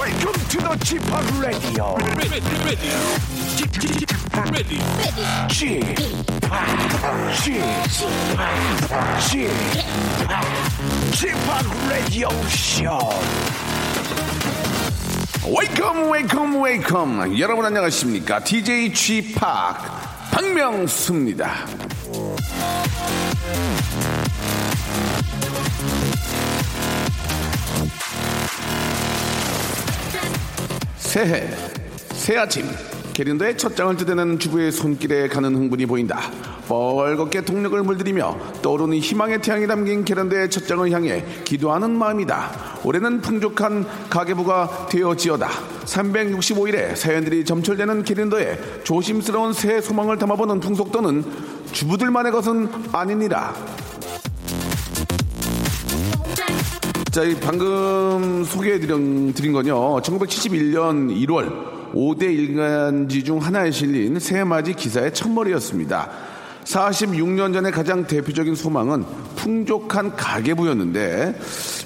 Welcome to the Chip Radio. Chip, Chip, Chip, Radio Show. Welcome, welcome, welcome. 여러분 안녕하십니까? DJ Chip 박명수입니다. 새해 새 아침. 게린더의 첫 장을 뜯어내는 주부의 손길에 가는 흥분이 보인다. 뻘겋게 동력을 물들이며 떠오르는 희망의 태양이 담긴 게란더의 첫 장을 향해 기도하는 마음이다. 올해는 풍족한 가계부가 되어지어다. 365일의 사연들이 점철되는 게린더의 조심스러운 새해 소망을 담아보는 풍속도는 주부들만의 것은 아니니라 자, 이 방금 소개해드린 드린 건요. 1971년 1월 5대 일간지 중 하나에 실린 새해맞이 기사의 첫머리였습니다. 46년 전에 가장 대표적인 소망은 풍족한 가계부였는데,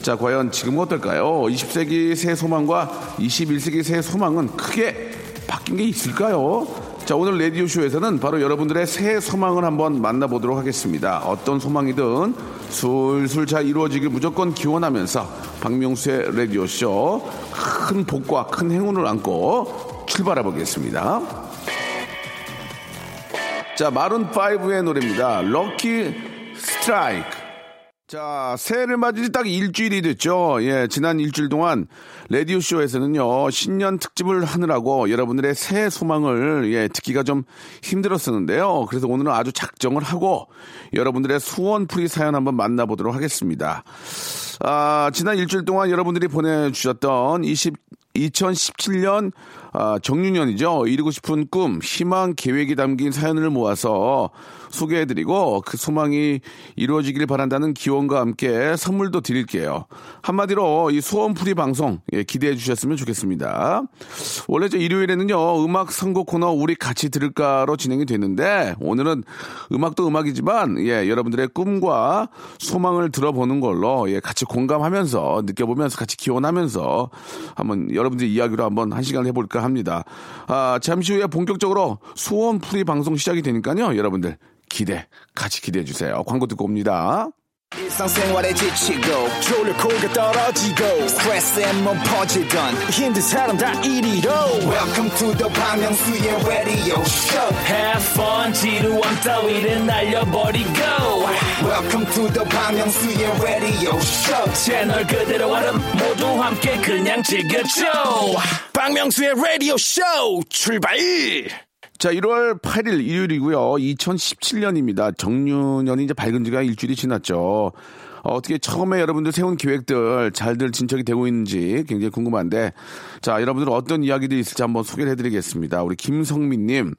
자, 과연 지금은 어떨까요? 20세기 새 소망과 21세기 새 소망은 크게 바뀐 게 있을까요? 자, 오늘 라디오쇼에서는 바로 여러분들의 새해 소망을 한번 만나보도록 하겠습니다. 어떤 소망이든 술술 잘 이루어지길 무조건 기원하면서 박명수의 라디오쇼 큰 복과 큰 행운을 안고 출발해 보겠습니다. 자, 마룬5의 노래입니다. 럭키 스트라이크. 자, 새해를 맞은 지딱 일주일이 됐죠. 예, 지난 일주일 동안 라디오쇼에서는요, 신년 특집을 하느라고 여러분들의 새해 소망을, 예, 듣기가 좀 힘들었었는데요. 그래서 오늘은 아주 작정을 하고 여러분들의 수원풀이 사연 한번 만나보도록 하겠습니다. 아, 지난 일주일 동안 여러분들이 보내주셨던 20, 2017년 아, 정유년이죠. 이루고 싶은 꿈, 희망, 계획이 담긴 사연을 모아서 소개해드리고 그 소망이 이루어지길 바란다는 기원과 함께 선물도 드릴게요. 한마디로 이 소원풀이 방송 예, 기대해 주셨으면 좋겠습니다. 원래 저 일요일에는요 음악 선곡 코너 우리 같이 들을까로 진행이 됐는데 오늘은 음악도 음악이지만 예, 여러분들의 꿈과 소망을 들어보는 걸로 예, 같이 공감하면서 느껴보면서 같이 기원하면서 한번 여러분들 이야기로 한번 한 시간 해볼까 합니다. 아, 잠시 후에 본격적으로 소원풀이 방송 시작이 되니까요 여러분들 기대, 같이 기대해 주세요. 광고 듣고 옵니다. 일상생활에 지치고, 졸려 코가 떨어지고, 스트레스에 몸 퍼지던, 힘든 사람 다 이리로. welcome to the Bang Myung-soo's radio show Have fun 지루함 따위를 날려버리고 welcome to the Bang Myung-soo's radio show 채널 그대로 얼음 모두 함께 그냥 즐겨줘 박명수의 라디오 쇼 출발! 자, 1월 8일 일요일이고요. 2017년입니다. 정유년이 이제 밝은 지가 일주일이 지났죠. 어, 떻게 처음에 여러분들 세운 계획들 잘들 진척이 되고 있는지 굉장히 궁금한데, 자, 여러분들 어떤 이야기들이 있을지 한번 소개를 해드리겠습니다. 우리 김성민 님,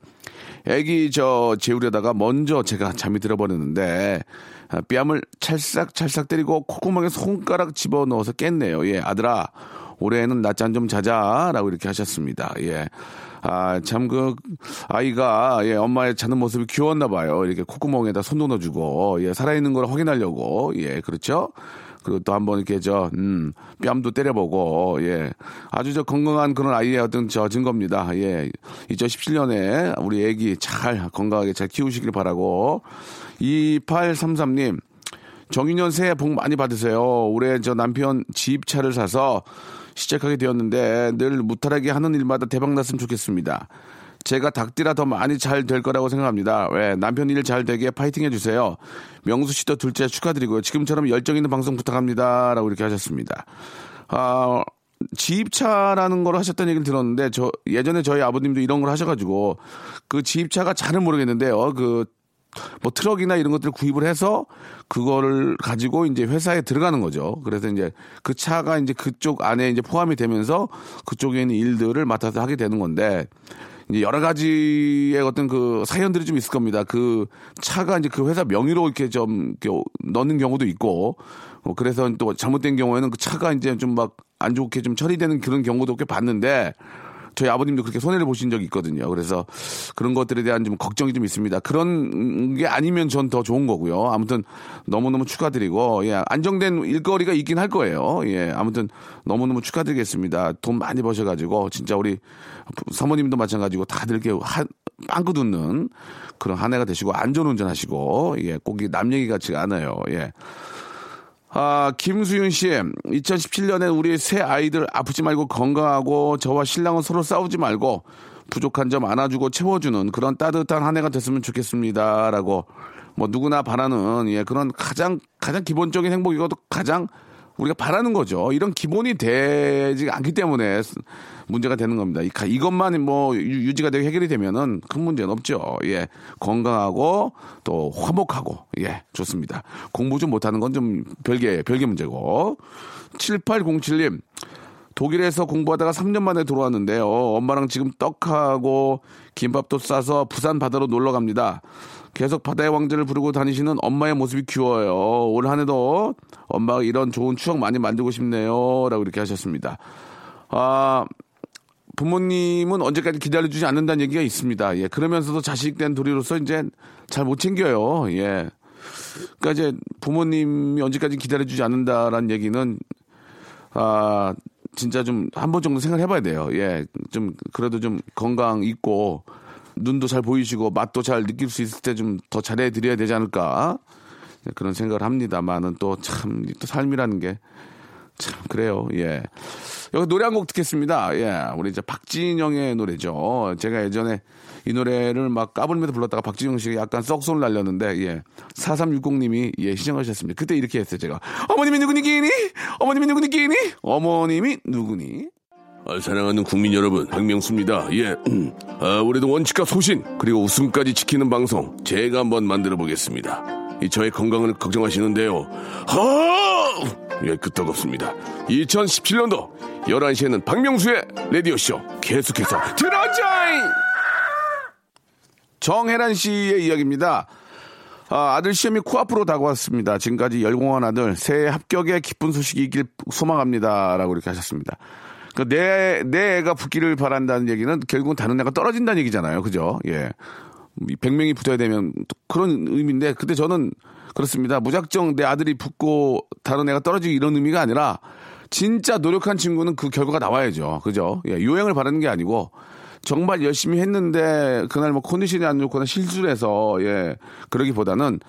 애기 저 재우려다가 먼저 제가 잠이 들어버렸는데, 아, 뺨을 찰싹찰싹 때리고 콧구멍에 손가락 집어넣어서 깼네요. 예, 아들아, 올해는 낮잠 좀 자자. 라고 이렇게 하셨습니다. 예. 아, 참, 그, 아이가, 예, 엄마의 자는 모습이 귀여웠나 봐요. 이렇게 콧구멍에다 손 넣어주고, 예, 살아있는 걸 확인하려고, 예, 그렇죠? 그리고 또 한번 이렇게 저, 음, 뺨도 때려보고, 예. 아주 저 건강한 그런 아이의 어떤 저 증거입니다. 예. 2017년에 우리 애기 잘 건강하게 잘 키우시길 바라고. 2833님, 정인년 새해 복 많이 받으세요. 올해 저 남편 집차를 사서 시작하게 되었는데 늘 무탈하게 하는 일마다 대박 났으면 좋겠습니다. 제가 닭띠라 더 많이 잘 될 거라고 생각합니다. 왜 남편 일 잘 되게 파이팅 해주세요. 명수 씨도 둘째 축하드리고요. 지금처럼 열정 있는 방송 부탁합니다.라고 이렇게 하셨습니다. 아 지입차라는 걸 하셨다는 얘기를 들었는데 저 예전에 저희 아버님도 이런 걸 하셔가지고 그 지입차가 잘은 모르겠는데요. 그 뭐 트럭이나 이런 것들을 구입을 해서 그거를 가지고 이제 회사에 들어가는 거죠. 그래서 이제 그 차가 이제 그쪽 안에 이제 포함이 되면서 그쪽에 있는 일들을 맡아서 하게 되는 건데 이제 여러 가지의 어떤 그 사연들이 좀 있을 겁니다. 그 차가 이제 그 회사 명의로 이렇게 좀 이렇게 넣는 경우도 있고, 어, 그래서 또 잘못된 경우에는 그 차가 이제 좀 막 안 좋게 좀 처리되는 그런 경우도 꽤 봤는데, 저희 아버님도 그렇게 손해를 보신 적이 있거든요. 그래서 그런 것들에 대한 좀 걱정이 좀 있습니다. 그런 게 아니면 전 더 좋은 거고요. 아무튼 너무너무 축하드리고, 예, 안정된 일거리가 있긴 할 거예요. 예, 아무튼 너무너무 축하드리겠습니다. 돈 많이 버셔가지고, 진짜 우리 사모님도 마찬가지고 다들 이렇게 한, 빵긋 웃는 그런 한 해가 되시고, 안전운전 하시고, 예, 꼭이 남 얘기 같지가 않아요. 예. 아, 김수윤 씨, 2017년에 우리 새 아이들 아프지 말고 건강하고 저와 신랑은 서로 싸우지 말고 부족한 점 안아주고 채워주는 그런 따뜻한 한 해가 됐으면 좋겠습니다. 라고 뭐 누구나 바라는 예, 그런 가장, 가장 기본적인 행복이고도 가장 우리가 바라는 거죠. 이런 기본이 되지 않기 때문에 문제가 되는 겁니다. 이것만 뭐 유- 유지가 되고 해결이 되면은 큰 문제는 없죠. 예. 건강하고 또 화목하고 예. 좋습니다. 공부 좀 못하는 건 좀 별개, 별개 문제고. 7807님. 독일에서 공부하다가 3년 만에 들어왔는데요. 엄마랑 지금 떡하고 김밥도 싸서 부산 바다로 놀러 갑니다. 계속 바다의 왕자를 부르고 다니시는 엄마의 모습이 귀여워요. 올 한 해도 엄마가 이런 좋은 추억 많이 만들고 싶네요. 라고 이렇게 하셨습니다. 아, 부모님은 언제까지 기다려주지 않는다는 얘기가 있습니다. 예, 그러면서도 자식된 도리로서 이제 잘 못 챙겨요. 예. 그러니까 이제 부모님이 언제까지 기다려주지 않는다라는 얘기는 아 진짜 좀 한 번 정도 생각해 봐야 돼요. 예. 좀 그래도 좀 건강 있고 눈도 잘 보이시고 맛도 잘 느낄 수 있을 때 좀 더 잘해 드려야 되지 않을까? 예, 그런 생각을 합니다만은 또 참 또 삶이라는 게 참 그래요. 예. 여기 노래 한 곡 듣겠습니다. 예. 우리 이제 박진영의 노래죠. 제가 예전에 이 노래를 막 까불면서 불렀다가 박진영 씨가 약간 썩소를 날렸는데 예. 4360님이 예, 시청하셨습니다. 그때 이렇게 했어요, 제가. 어머님이 누구니 끼니? 어머님이 누구니 끼니? 어머님이 누구니? 아, 사랑하는 국민 여러분, 박명수입니다. 예, 음. 아, 올해도 원칙과 소신 그리고 웃음까지 지키는 방송 제가 한번 만들어 보겠습니다. 이 저의 건강을 걱정하시는데요. 하! 예, 끄떡 없습니다. 2017년도 11시에는 박명수의 라디오쇼 계속해서 들어줘잉! 정혜란 씨의 이야기입니다. 아, 들 시험이 코앞으로 다가왔습니다. 지금까지 열공한 아들 새해 합격의 기쁜 소식이 있길 소망합니다. 라고 이렇게 하셨습니다. 그 내, 내 애가 붙기를 바란다는 얘기는 결국은 다른 애가 떨어진다는 얘기잖아요. 그죠? 예. 100명이 붙어야 되면 또 그런 의미인데, 근데 저는 그렇습니다. 무작정 내 아들이 붙고 다른 애가 떨어지기 이런 의미가 아니라 진짜 노력한 친구는 그 결과가 나와야죠. 그죠? 예, 요행을 바라는 게 아니고 정말 열심히 했는데 그날 뭐 컨디션이 안 좋거나 실수를 해서 예, 그러기보다는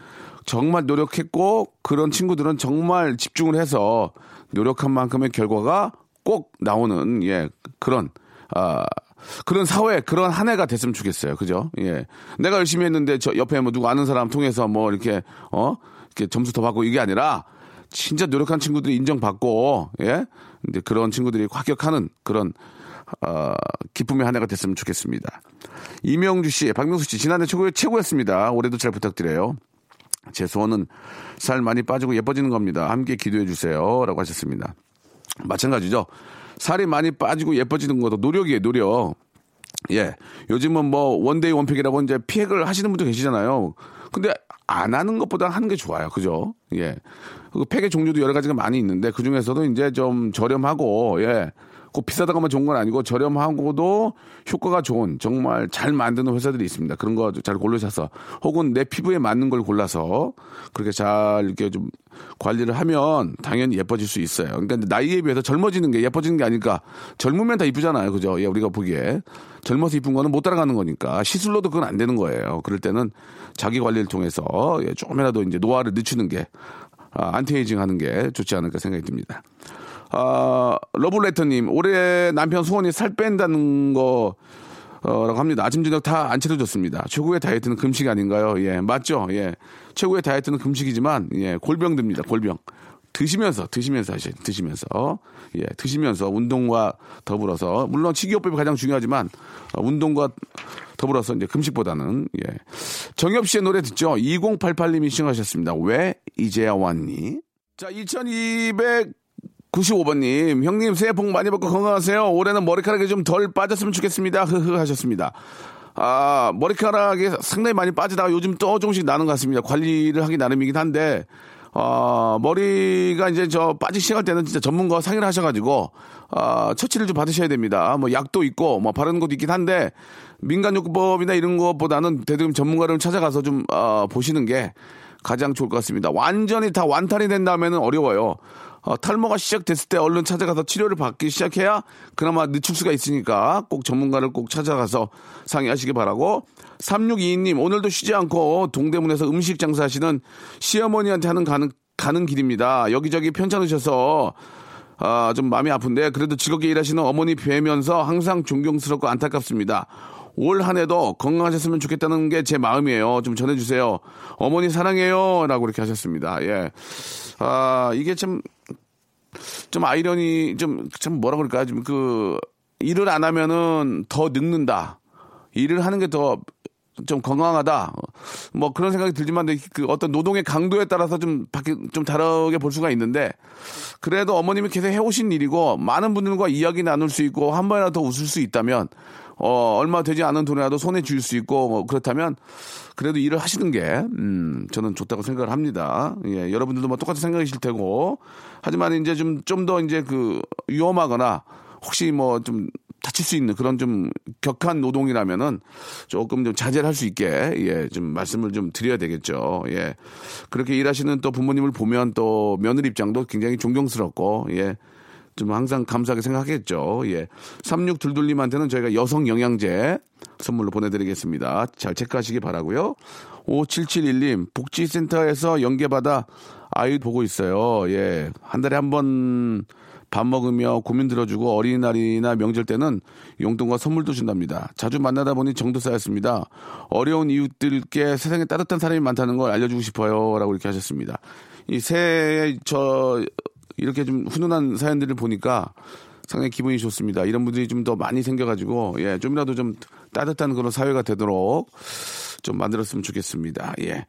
정말 노력했고 그런 친구들은 정말 집중을 해서 노력한 만큼의 결과가 꼭 나오는 예, 그런 아 그런 사회 그런 한 해가 됐으면 좋겠어요. 그죠? 예. 내가 열심히 했는데 저 옆에 뭐 누구 아는 사람 통해서 뭐 이렇게 어 이렇게 점수 더 받고 이게 아니라 진짜 노력한 친구들이 인정받고 예 이제 그런 친구들이 합격하는 그런 어, 기쁨의 한 해가 됐으면 좋겠습니다. 이명주 씨, 박명수 씨 지난해 최고 최고였습니다. 올해도 잘 부탁드려요. 제 소원은 살 많이 빠지고 예뻐지는 겁니다. 함께 기도해 주세요 라고 하셨습니다. 마찬가지죠. 살이 많이 빠지고 예뻐지는 것도 노력이에요, 노력. 예. 요즘은 뭐 one day one 팩이라고 이제 팩을 하시는 분도 계시잖아요. 근데 안 하는 것보다 하는 게 좋아요. 그죠? 예. 그 팩의 종류도 여러 가지가 많이 있는데 그 중에서도 이제 좀 저렴하고 예. 꼭 비싸다고만 좋은 건 아니고 저렴하고도 효과가 좋은 정말 잘 만드는 회사들이 있습니다. 그런 거잘 고르셔서 혹은 내 피부에 맞는 걸 골라서 그렇게 잘 이렇게 좀 관리를 하면 당연히 예뻐질 수 있어요. 그러니까 나이에 비해서 젊어지는 게 예뻐지는 게 아닐까. 젊으면 다 이쁘잖아요. 그죠? 예, 우리가 보기에. 젊어서 이쁜 거는 못 따라가는 거니까 시술로도 그건 안 되는 거예요. 그럴 때는 자기 관리를 통해서 예, 조금이라도 이제 노화를 늦추는 게 아, 안티에이징 하는 게 좋지 않을까 생각이 듭니다. 아, 러블레터님, 올해 남편 소원이 살 뺀다는 거, 어, 라고 합니다. 아침, 저녁 다안 차려줬습니다. 최고의 다이어트는 금식 아닌가요? 예, 맞죠? 예. 최고의 다이어트는 금식이지만, 예, 골병 듭니다. 골병. 드시면서, 드시면서 하시 드시면서. 예, 드시면서 운동과 더불어서, 물론 식이요법이 가장 중요하지만, 어, 운동과 더불어서 이제 금식보다는 예. 정엽 씨의 노래 듣죠. 2088님이 신청하셨습니다. 왜 이제야 왔니? 자, 2295번님, 형님 새해 복 많이 받고 건강하세요. 올해는 머리카락이 좀 덜 빠졌으면 좋겠습니다. 흐흐 하셨습니다. 아, 머리카락이 상당히 많이 빠지다가 요즘 또 조금씩 나는 것 같습니다. 관리를 하기 나름이긴 한데, 어, 머리가 이제 저 빠지기 시작할 때는 진짜 전문가 상의를 하셔가지고, 아, 처치를 좀 받으셔야 됩니다. 뭐 약도 있고, 뭐 바르는 것도 있긴 한데, 민간요법이나 이런 것보다는 대부분 전문가를 찾아가서 좀, 어, 보시는 게 가장 좋을 것 같습니다. 완전히 다 완탈이 된 다음에는 어려워요. 어, 탈모가 시작됐을 때 얼른 찾아가서 치료를 받기 시작해야 그나마 늦출 수가 있으니까 꼭 전문가를 꼭 찾아가서 상의하시기 바라고 3622님 오늘도 쉬지 않고 동대문에서 음식 장사하시는 시어머니한테 하는 가는, 가는 길입니다. 여기저기 편찮으셔서 아, 좀 마음이 아픈데 그래도 즐겁게 일하시는 어머니 뵈면서 항상 존경스럽고 안타깝습니다. 올 한 해도 건강하셨으면 좋겠다는 게 제 마음이에요. 좀 전해주세요. 어머니 사랑해요. 라고 이렇게 하셨습니다. 예. 아, 이게 참, 좀 아이러니, 좀, 참 뭐라 그럴까. 좀 그, 일을 안 하면은 더 늙는다. 일을 하는 게더 좀 건강하다. 뭐 그런 생각이 들지만 그 어떤 노동의 강도에 따라서 좀 바뀌, 좀 다르게 볼 수가 있는데 그래도 어머님이 계속 해오신 일이고 많은 분들과 이야기 나눌 수 있고 한 번이라도 더 웃을 수 있다면 어, 얼마 되지 않은 돈이라도 손에 쥘 수 있고 뭐 그렇다면 그래도 일을 하시는 게 음, 저는 좋다고 생각을 합니다. 예, 여러분들도 뭐 똑같은 생각이실 테고 하지만 이제 좀 좀 더 이제 그 위험하거나 혹시 뭐 좀 다칠 수 있는 그런 좀 격한 노동이라면은 조금 좀 자제를 할 수 있게 예, 좀 말씀을 좀 드려야 되겠죠. 예. 그렇게 일하시는 또 부모님을 보면 또 며느리 입장도 굉장히 존경스럽고 예. 좀 항상 감사하게 생각하겠죠. 예. 3622님한테는 저희가 여성 영양제 선물로 보내드리겠습니다. 잘 체크하시기 바라고요 5771님, 복지센터에서 연계받아 아이 보고 있어요. 예. 한 달에 한 번 밥 먹으며 고민 들어주고 어린이날이나 명절 때는 용돈과 선물도 준답니다. 자주 만나다 보니 정도 쌓였습니다. 어려운 이웃들께 세상에 따뜻한 사람이 많다는 걸 알려주고 싶어요. 라고 이렇게 하셨습니다. 이 새해 저 이렇게 좀 훈훈한 사연들을 보니까 상당히 기분이 좋습니다. 이런 분들이 좀 더 많이 생겨가지고, 예, 좀이라도 좀 따뜻한 그런 사회가 되도록 좀 만들었으면 좋겠습니다. 예.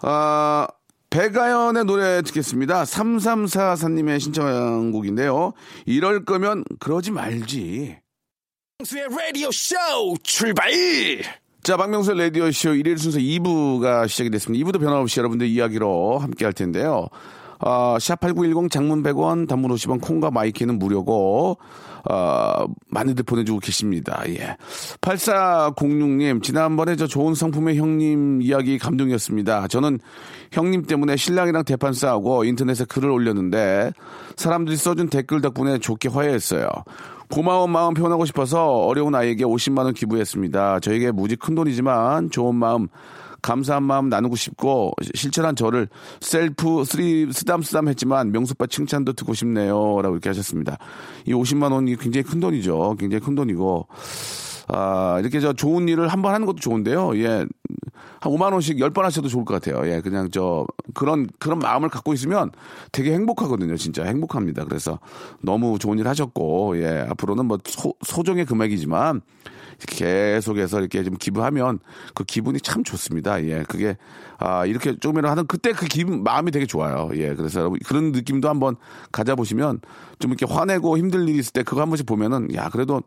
아, 배가연의 노래 듣겠습니다. 3344님의 신청곡인데요. 이럴 거면 그러지 말지. 박명수의 라디오 쇼 출발! 자, 박명수 라디오 쇼 일일 순서 2부가 시작이 됐습니다. 2부도 변함없이 여러분들 이야기로 함께 할 텐데요. 어, 샵8910 장문 100원, 단문 50원, 콩과 마이키는 무료고, 어, 많이들 보내주고 계십니다. 예. 8406님, 지난번에 저 좋은 상품의 형님 이야기 감동이었습니다. 저는 형님 때문에 신랑이랑 대판 싸우고 인터넷에 글을 올렸는데, 사람들이 써준 댓글 덕분에 좋게 화해했어요. 고마운 마음 표현하고 싶어서 어려운 아이에게 50만원 기부했습니다. 저에게 무지 큰 돈이지만 좋은 마음, 감사한 마음 나누고 싶고 실천한 저를 셀프 쓰리 쓰담쓰담 했지만 명수빠 칭찬도 듣고 싶네요. 라고 이렇게 하셨습니다. 이 50만 원이 굉장히 큰 돈이죠. 굉장히 큰 돈이고 아, 이렇게 저 좋은 일을 한 번 하는 것도 좋은데요. 예. 한 5만 원씩 10번 하셔도 좋을 것 같아요. 예. 그냥 저 그런 그런 마음을 갖고 있으면 되게 행복하거든요. 진짜 행복합니다. 그래서 너무 좋은 일 하셨고 예. 앞으로는 뭐 소, 소정의 금액이지만 계속해서 이렇게 좀 기부하면 그 기분이 참 좋습니다. 예, 그게 아 이렇게 조금이라도 하는 그때 그 기분 마음이 되게 좋아요. 예, 그래서 여러분 그런 느낌도 한번 가져보시면 좀 이렇게 화내고 힘들 일이 있을 때 그거 한 번씩 보면은 야 그래도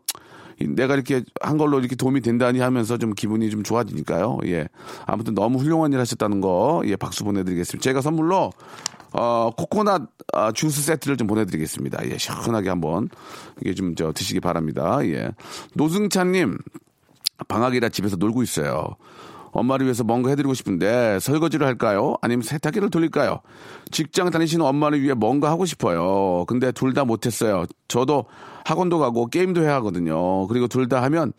내가 이렇게 한 걸로 이렇게 도움이 된다니 하면서 좀 기분이 좀 좋아지니까요. 예. 아무튼 너무 훌륭한 일 하셨다는 거, 예, 박수 보내드리겠습니다. 제가 선물로, 어, 코코넛 아, 주스 세트를 좀 보내드리겠습니다. 예, 시원하게 한번, 이게 좀, 저, 드시기 바랍니다. 예. 노승찬님, 방학이라 집에서 놀고 있어요. 엄마를 위해서 뭔가 해드리고 싶은데 설거지를 할까요? 아니면 세탁기를 돌릴까요? 직장 다니시는 엄마를 위해 뭔가 하고 싶어요. 근데 둘 다 못했어요. 저도 학원도 가고 게임도 해야 하거든요. 그리고 둘 다 하면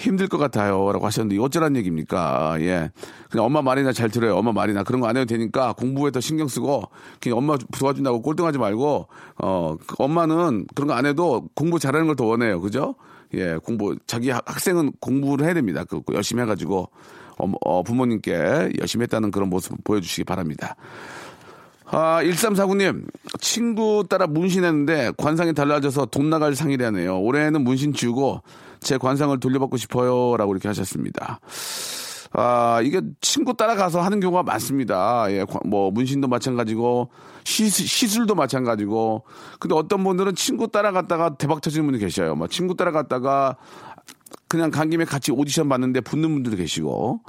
힘들 것 같아요. 라고 하셨는데 어쩌란 얘기입니까? 예. 그냥 엄마 말이나 잘 들어요. 엄마 말이나 그런 거 안 해도 되니까 공부에 더 신경 쓰고 그냥 엄마 도와준다고 꼴등하지 말고 어, 그 엄마는 그런 거 안 해도 공부 잘하는 걸 더 원해요. 그죠? 예, 공부, 자기 학- 학생은 공부를 해야 됩니다. 그, 열심히 해가지고, 어, 어, 부모님께 열심히 했다는 그런 모습 보여주시기 바랍니다. 아, 1349님, 친구 따라 문신했는데 관상이 달라져서 돈 나갈 상이라네요. 올해는 문신 지우고 제 관상을 돌려받고 싶어요. 라고 이렇게 하셨습니다. 아, 이게 친구 따라가서 하는 경우가 많습니다. 예, 과- 뭐, 문신도 마찬가지고, 시술, 시술도 마찬가지고. 근데 어떤 분들은 친구 따라갔다가 대박 터지는 분이 계셔요. 뭐, 친구 따라갔다가 그냥 간 김에 같이 오디션 봤는데 붙는 분들도 계시고.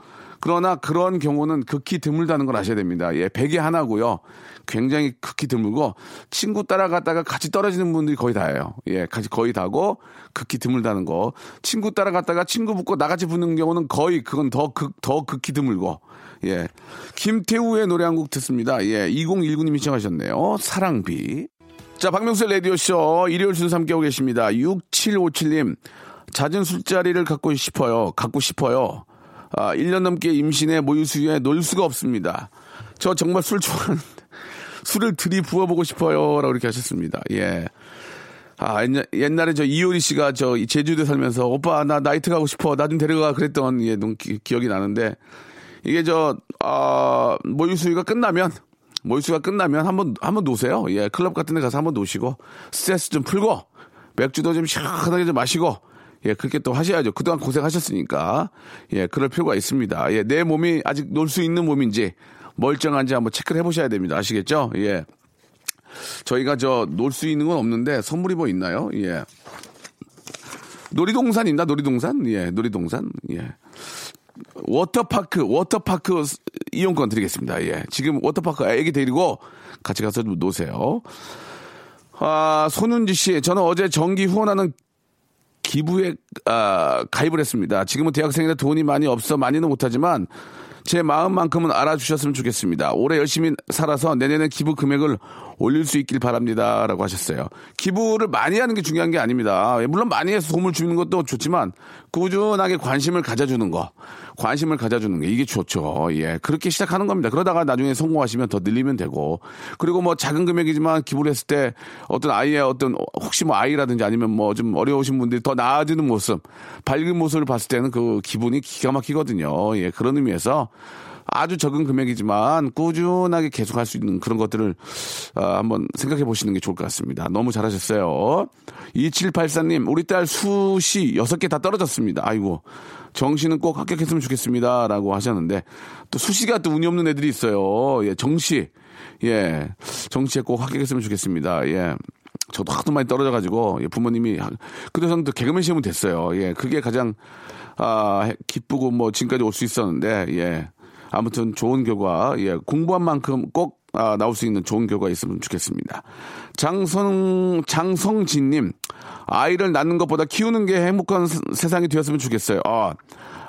그러나 그런 경우는 극히 드물다는 걸 아셔야 됩니다. 예, 백에 하나고요. 굉장히 극히 드물고 친구 따라갔다가 같이 떨어지는 분들이 거의 다예요. 예, 같이 거의 다고 극히 드물다는 거. 친구 따라갔다가 친구 붙고 나같이 붙는 경우는 거의 그건 더 극, 더 극히 드물고. 예. 김태우의 노래 한 곡 듣습니다. 예, 2019님이 시청하셨네요. 사랑비. 자, 박명수의 라디오쇼 일요일 순서 함께하고 계십니다. 6757님, 잦은 술자리를 갖고 싶어요. 갖고 싶어요. 아, 1년 넘게 임신해 모유 수유에 놀 수가 없습니다. 저 정말 술 좋아하는데, 술을 들이 부어보고 싶어요. 라고 이렇게 하셨습니다. 예. 아, 옛날, 옛날에 저 이효리 씨가 저 제주도에 살면서 오빠 나 나이트 가고 싶어. 나 좀 데려가 그랬던 예, 너무 기, 기억이 나는데 이게 저, 아, 모유 수유가 끝나면 모유 수유가 끝나면 한번, 한번 노세요. 예, 클럽 같은 데 가서 한번 노시고 스트레스 좀 풀고 맥주도 좀 시원하게 좀 마시고 예, 그렇게 또 하셔야죠. 그동안 고생하셨으니까. 예, 그럴 필요가 있습니다. 예, 내 몸이 아직 놀 수 있는 몸인지 멀쩡한지 한번 체크를 해보셔야 됩니다. 아시겠죠? 예. 저희가 저 놀 수 있는 건 없는데 선물이 뭐 있나요? 예. 놀이동산 있나? 놀이동산? 예, 놀이동산. 예. 워터파크, 워터파크 이용권 드리겠습니다. 예. 지금 워터파크 애기 데리고 같이 가서 좀 노세요. 아, 손은지 씨, 저는 어제 정기 후원하는 기부에 아, 가입을 했습니다. 지금은 대학생이라 돈이 많이 없어 많이는 못하지만 제 마음만큼은 알아주셨으면 좋겠습니다. 올해 열심히 살아서 내년에 기부 금액을 올릴 수 있길 바랍니다. 라고 하셨어요. 기부를 많이 하는 게 중요한 게 아닙니다. 예, 물론 많이 해서 도움을 주는 것도 좋지만 꾸준하게 관심을 가져주는 거. 관심을 가져주는 게 이게 좋죠. 예. 그렇게 시작하는 겁니다. 그러다가 나중에 성공하시면 더 늘리면 되고. 그리고 뭐 작은 금액이지만 기부를 했을 때 어떤 아이의 어떤 혹시 뭐 아이라든지 아니면 뭐 좀 어려우신 분들이 더 나아지는 모습, 밝은 모습을 봤을 때는 그 기분이 기가 막히거든요. 예. 그런 의미에서 아주 적은 금액이지만 꾸준하게 계속 할 수 있는 그런 것들을 아, 한번 생각해 보시는 게 좋을 것 같습니다. 너무 잘하셨어요. 2784님, 우리 딸 수시 6개 다 떨어졌습니다. 아이고. 정시는 꼭 합격했으면 좋겠습니다. 라고 하셨는데, 또 수시가 또 운이 없는 애들이 있어요. 예, 정시. 예, 정시에 꼭 합격했으면 좋겠습니다. 예. 저도 하도 많이 떨어져가지고, 예, 부모님이, 그래서는 또 개그맨 시험은 됐어요. 예, 그게 가장, 아, 기쁘고 뭐 지금까지 올 수 있었는데, 예. 아무튼 좋은 결과, 예, 공부한 만큼 꼭 아, 나올 수 있는 좋은 결과 있으면 좋겠습니다. 장성, 장성진님, 아이를 낳는 것보다 키우는 게 행복한 세- 세상이 되었으면 좋겠어요. 아,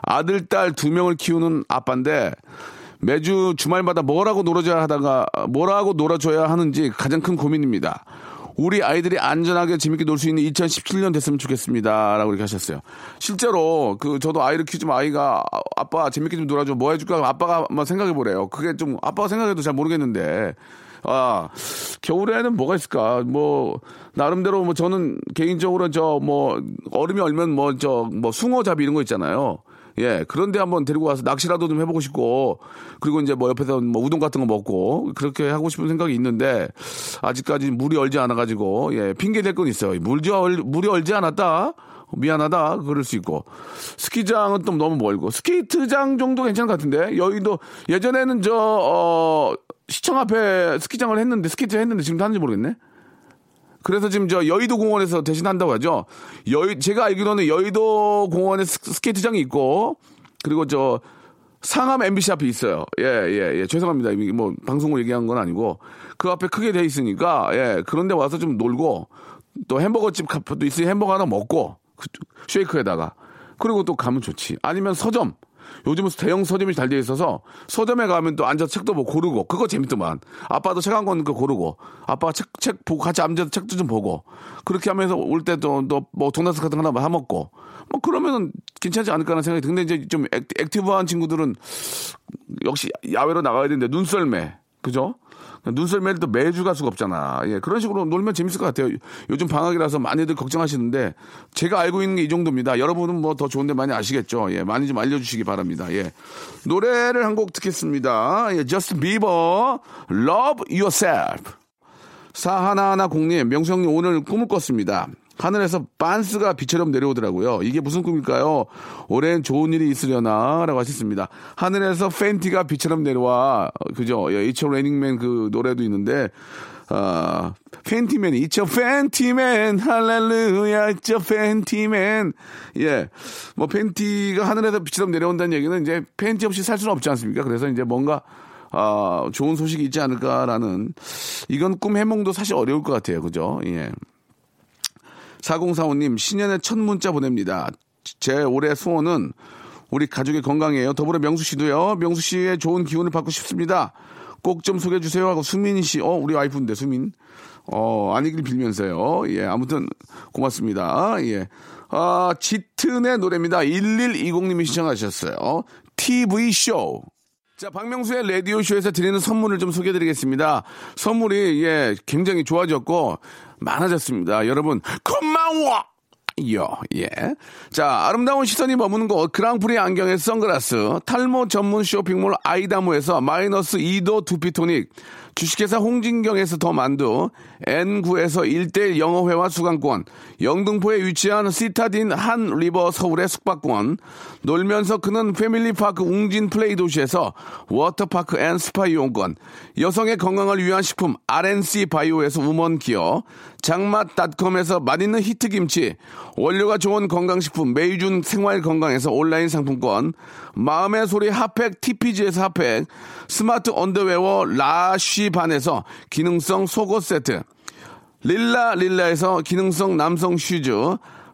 아들, 딸 두 명을 키우는 아빠인데, 매주 주말마다 뭐라고 놀아줘야 하다가, 뭐라고 놀아줘야 하는지 가장 큰 고민입니다. 우리 아이들이 안전하게 재밌게 놀 수 있는 2017년 됐으면 좋겠습니다. 라고 이렇게 하셨어요. 실제로, 그, 저도 아이를 키우지만 아이가, 아, 아빠 재밌게 좀 놀아줘. 뭐 해줄까? 아빠가 한번 생각해 보래요. 그게 좀, 아빠가 생각해도 잘 모르겠는데. 아, 겨울에는 뭐가 있을까? 뭐, 나름대로 뭐 저는 개인적으로 저 뭐, 얼음이 얼면 뭐, 저, 뭐, 숭어잡이 이런 거 있잖아요. 예, 그런데 한번 데리고 와서 낚시라도 좀 해보고 싶고, 그리고 이제 뭐 옆에서 뭐 우동 같은 거 먹고, 그렇게 하고 싶은 생각이 있는데, 아직까지 물이 얼지 않아가지고, 예, 핑계 댈건 있어요. 물이, 얼, 물이 얼지 않았다? 미안하다? 그럴 수 있고. 스키장은 또 너무 멀고, 스케이트장 정도 괜찮은 것 같은데, 여의도, 예전에는 저, 어, 시청 앞에 스키장을 했는데, 스케이트 했는데 지금 하는지 모르겠네? 그래서 지금 저 여의도 공원에서 대신 한다고 하죠. 여의 제가 알기로는 여의도 공원에 스- 스케이트장이 있고 그리고 저 상암 MBC 앞에 있어요. 예, 예, 예. 죄송합니다. 뭐 방송을 얘기한 건 아니고 그 앞에 크게 돼 있으니까 예. 그런데 와서 좀 놀고 또 햄버거집 카페도 있으니 햄버거 하나 먹고 그 쉐이크에다가 그리고 또 가면 좋지. 아니면 서점. 요즘은 대형 서점이 잘 돼 있어서 서점에 가면 또 앉아서 책도 뭐 고르고 그거 재밌더만. 아빠도 책 한 권 그 고르고 아빠가 책, 책 보고 같이 앉아서 책도 좀 보고 그렇게 하면서 올 때도 또뭐 도나스 같은 거 하나 사 먹고 뭐 그러면은 괜찮지 않을까라는 생각이 드는데 이제 좀 액, active한 친구들은 역시 야외로 나가야 되는데 눈썰매 그죠? 눈썰매를 또 매주 갈 수가 없잖아. 예, 그런 식으로 놀면 재밌을 것 같아요. 요즘 방학이라서 많이들 걱정하시는데 제가 알고 있는 게 이 정도입니다. 여러분은 뭐 더 좋은데 많이 아시겠죠? 예, 많이 좀 알려주시기 바랍니다. 예, 노래를 한 곡 듣겠습니다. 예, Justin Bieber, Love Yourself. 사하나하나 공님, 명성님 오늘 꿈을 꿨습니다. 하늘에서 빤스가 비처럼 내려오더라고요. 이게 무슨 꿈일까요? 올해는 좋은 일이 있으려나? 라고 하셨습니다. 하늘에서 팬티가 비처럼 내려와. 어, 그죠? 예, 이처 레닝맨 그 노래도 있는데, 아, 팬티맨이, 이처 팬티맨, 할렐루야, 이처 팬티맨. 예. 뭐, 팬티가 하늘에서 비처럼 내려온다는 얘기는 이제 팬티 없이 살 수는 없지 않습니까? 그래서 이제 뭔가, 아, 좋은 소식이 있지 않을까라는, 이건 꿈 해몽도 사실 어려울 것 같아요. 그죠? 예. 4045님, 신년의 첫 문자 보냅니다. 제 올해 소원은 우리 가족의 건강이에요. 더불어 명수 씨도요. 명수 씨의 좋은 기운을 받고 싶습니다. 꼭 좀 소개해 주세요 하고 수민 씨, 어 우리 와이프인데 수민, 어 아니길 빌면서요. 예, 아무튼 고맙습니다. 예, 아 짙은의 노래입니다. 1120님이 신청하셨어요. TV 쇼. 자, 박명수의 라디오쇼에서 드리는 선물을 좀 소개해 드리겠습니다. 선물이, 예, 굉장히 좋아졌고, 많아졌습니다. 여러분, 고마워! 요, 예. 자, 아름다운 시선이 머무는 곳, 그랑프리 안경의 선글라스, 탈모 전문 쇼핑몰 아이다모에서 마이너스 2도 두피토닉, 주식회사 홍진경에서 더 만두, N9에서 1대1 영어회화 수강권, 영등포에 위치한 시타딘 한 리버 서울의 숙박권, 놀면서 크는 패밀리파크 웅진 플레이 도시에서 워터파크 and 스파 이용권, 여성의 건강을 위한 식품 RNC 바이오에서 우먼 기어, 장맛닷컴에서 맛있는 히트김치, 원료가 좋은 건강식품 메이준 생활건강에서 온라인 상품권, 마음의 소리 핫팩 TPG에서 핫팩, 스마트 언더웨어 라쉬 반에서 기능성 속옷 세트, 릴라 릴라에서 기능성 남성 슈즈,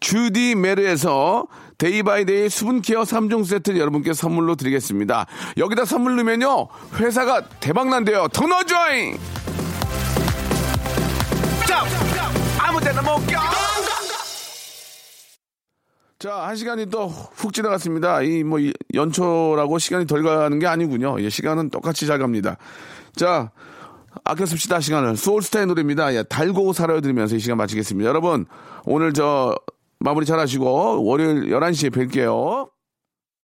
주디 메르에서 데이바이데이 수분케어 3종 세트를 여러분께 선물로 드리겠습니다. 여기다 선물 넣으면요, 회사가 대박난대요. 더 넣어줘잉! 자, 아무 데나 못 껴! 자, 한 시간이 또 훅 지나갔습니다. 이 뭐 연초라고 시간이 덜 가는 게 아니군요. 예, 시간은 똑같이 잘 갑니다. 자, 아껴 씁시다 시간을. 소울스타의 노래입니다. 예, 달고 살아요 들으면서 이 시간 마치겠습니다. 여러분, 오늘 저 마무리 잘 하시고 월요일 11시에 뵐게요.